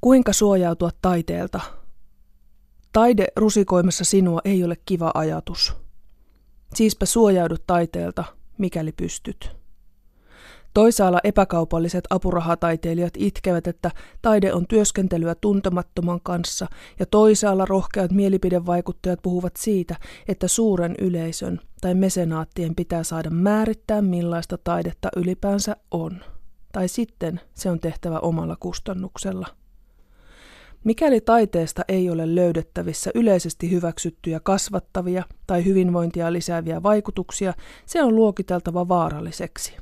Kuinka suojautua taiteelta? Taide rusikoimassa sinua ei ole kiva ajatus. Siispä suojaudu taiteelta, mikäli pystyt. Toisaalla epäkaupalliset apurahataiteilijat itkevät, että taide on työskentelyä tuntemattoman kanssa, ja toisaalla rohkeat mielipidevaikuttajat puhuvat siitä, että suuren yleisön tai mesenaattien pitää saada määrittää, millaista taidetta ylipäänsä on. Tai sitten se on tehtävä omalla kustannuksella. Mikäli taiteesta ei ole löydettävissä yleisesti hyväksyttyjä kasvattavia tai hyvinvointia lisääviä vaikutuksia, se on luokiteltava vaaralliseksi.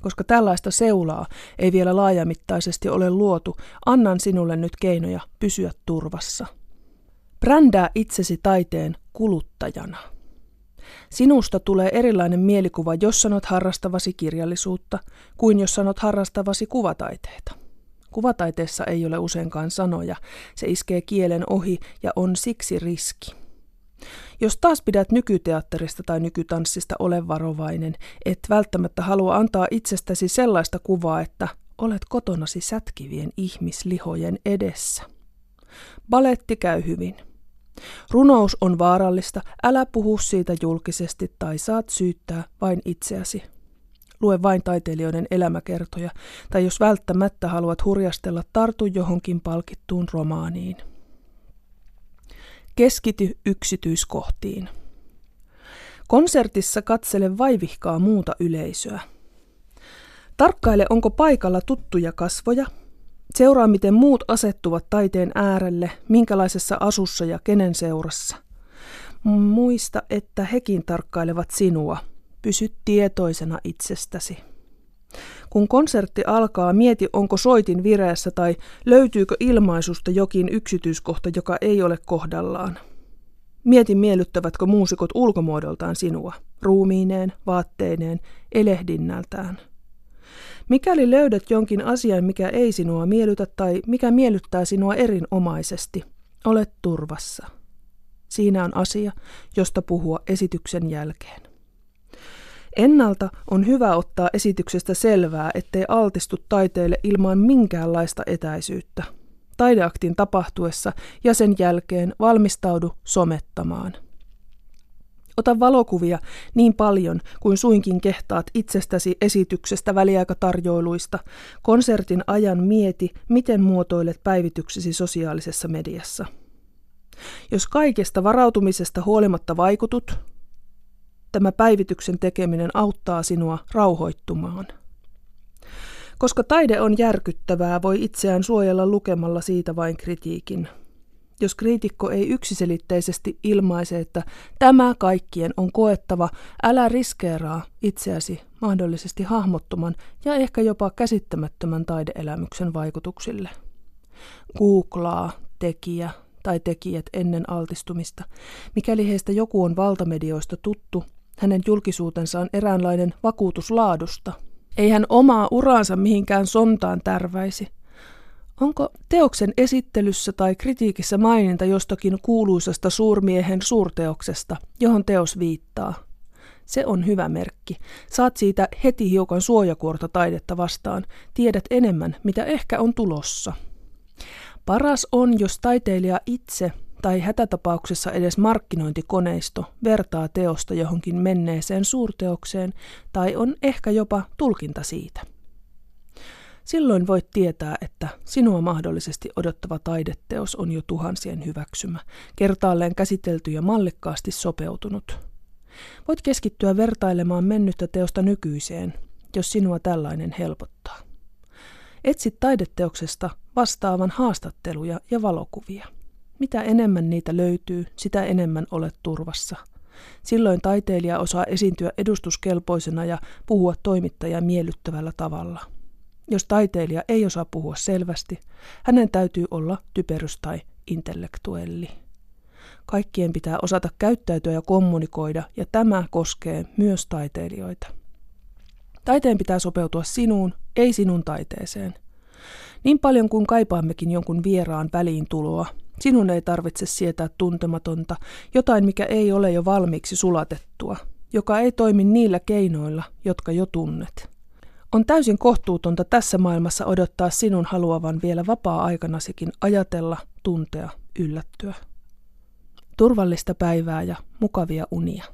Koska tällaista seulaa ei vielä laajamittaisesti ole luotu, annan sinulle nyt keinoja pysyä turvassa. Brändää itsesi taiteen kuluttajana. Sinusta tulee erilainen mielikuva, jos sanot harrastavasi kirjallisuutta, kuin jos sanot harrastavasi kuvataiteita. Kuvataiteessa ei ole useinkaan sanoja, se iskee kielen ohi ja on siksi riski. Jos taas pidät nykyteatterista tai nykytanssista, ole varovainen, et välttämättä halua antaa itsestäsi sellaista kuvaa, että olet kotonasi sätkivien ihmislihojen edessä. Baletti käy hyvin. Runous on vaarallista, älä puhu siitä julkisesti tai saat syyttää vain itseäsi. Lue vain taiteilijoiden elämäkertoja, tai jos välttämättä haluat hurjastella, tartu johonkin palkittuun romaaniin. Keskity yksityiskohtiin. Konsertissa katsele vaivihkaa muuta yleisöä. Tarkkaile, onko paikalla tuttuja kasvoja. Seuraa, miten muut asettuvat taiteen äärelle, minkälaisessa asussa ja kenen seurassa. Muista, että hekin tarkkailevat sinua. Pysy tietoisena itsestäsi. Kun konsertti alkaa, mieti onko soitin vireessä tai löytyykö ilmaisusta jokin yksityiskohta, joka ei ole kohdallaan. Mieti miellyttävätkö muusikot ulkomuodoltaan sinua, ruumiineen, vaatteineen, elehdinnältään. Mikäli löydät jonkin asian, mikä ei sinua miellytä tai mikä miellyttää sinua erinomaisesti, olet turvassa. Siinä on asia, josta puhua esityksen jälkeen. Ennalta on hyvä ottaa esityksestä selvää, ettei altistu taiteelle ilman minkäänlaista etäisyyttä. Taideaktin tapahtuessa ja sen jälkeen valmistaudu somettamaan. Ota valokuvia niin paljon kuin suinkin kehtaat itsestäsi esityksestä väliaikatarjoiluista. Konsertin ajan mieti, miten muotoilet päivityksesi sosiaalisessa mediassa. Jos kaikesta varautumisesta huolimatta vaikutut, Tämä päivityksen tekeminen auttaa sinua rauhoittumaan. Koska taide on järkyttävää, voi itseään suojella lukemalla siitä vain kritiikin. Jos kriitikko ei yksiselitteisesti ilmaise, että tämä kaikkien on koettava, älä riskeeraa itseäsi mahdollisesti hahmottoman ja ehkä jopa käsittämättömän taideelämyksen vaikutuksille. Googlaa tekijä tai tekijät ennen altistumista. Mikäli heistä joku on valtamedioista tuttu, hänen julkisuutensa on eräänlainen vakuutus laadusta. Ei hän omaa uraansa mihinkään sontaan tärväisi. Onko teoksen esittelyssä tai kritiikissä maininta jostakin kuuluisasta suurmiehen suurteoksesta, johon teos viittaa? Se on hyvä merkki. Saat siitä heti hiukan suojakuorta taidetta vastaan. Tiedät enemmän, mitä ehkä on tulossa. Paras on, jos taiteilija itse tai hätätapauksessa edes markkinointikoneisto vertaa teosta johonkin menneeseen suurteokseen tai on ehkä jopa tulkinta siitä. Silloin voit tietää, että sinua mahdollisesti odottava taideteos on jo tuhansien hyväksymä, kertaalleen käsitelty ja mallikkaasti sopeutunut. Voit keskittyä vertailemaan mennyttä teosta nykyiseen, jos sinua tällainen helpottaa. Etsit taideteoksesta vastaavan haastatteluja ja valokuvia. Mitä enemmän niitä löytyy, sitä enemmän olet turvassa. Silloin taiteilija osaa esiintyä edustuskelpoisena ja puhua toimittajaa miellyttävällä tavalla. Jos taiteilija ei osaa puhua selvästi, hänen täytyy olla typerys tai intellektuelli. Kaikkien pitää osata käyttäytyä ja kommunikoida, ja tämä koskee myös taiteilijoita. Taiteen pitää sopeutua sinuun, ei sinun taiteeseen. Niin paljon kuin kaipaammekin jonkun vieraan väliin tuloa, Sinun ei tarvitse sietää tuntematonta, jotain mikä ei ole jo valmiiksi sulatettua, joka ei toimi niillä keinoilla, jotka jo tunnet. On täysin kohtuutonta tässä maailmassa odottaa sinun haluavan vielä vapaa-aikanasikin ajatella, tuntea, yllättyä. Turvallista päivää ja mukavia unia.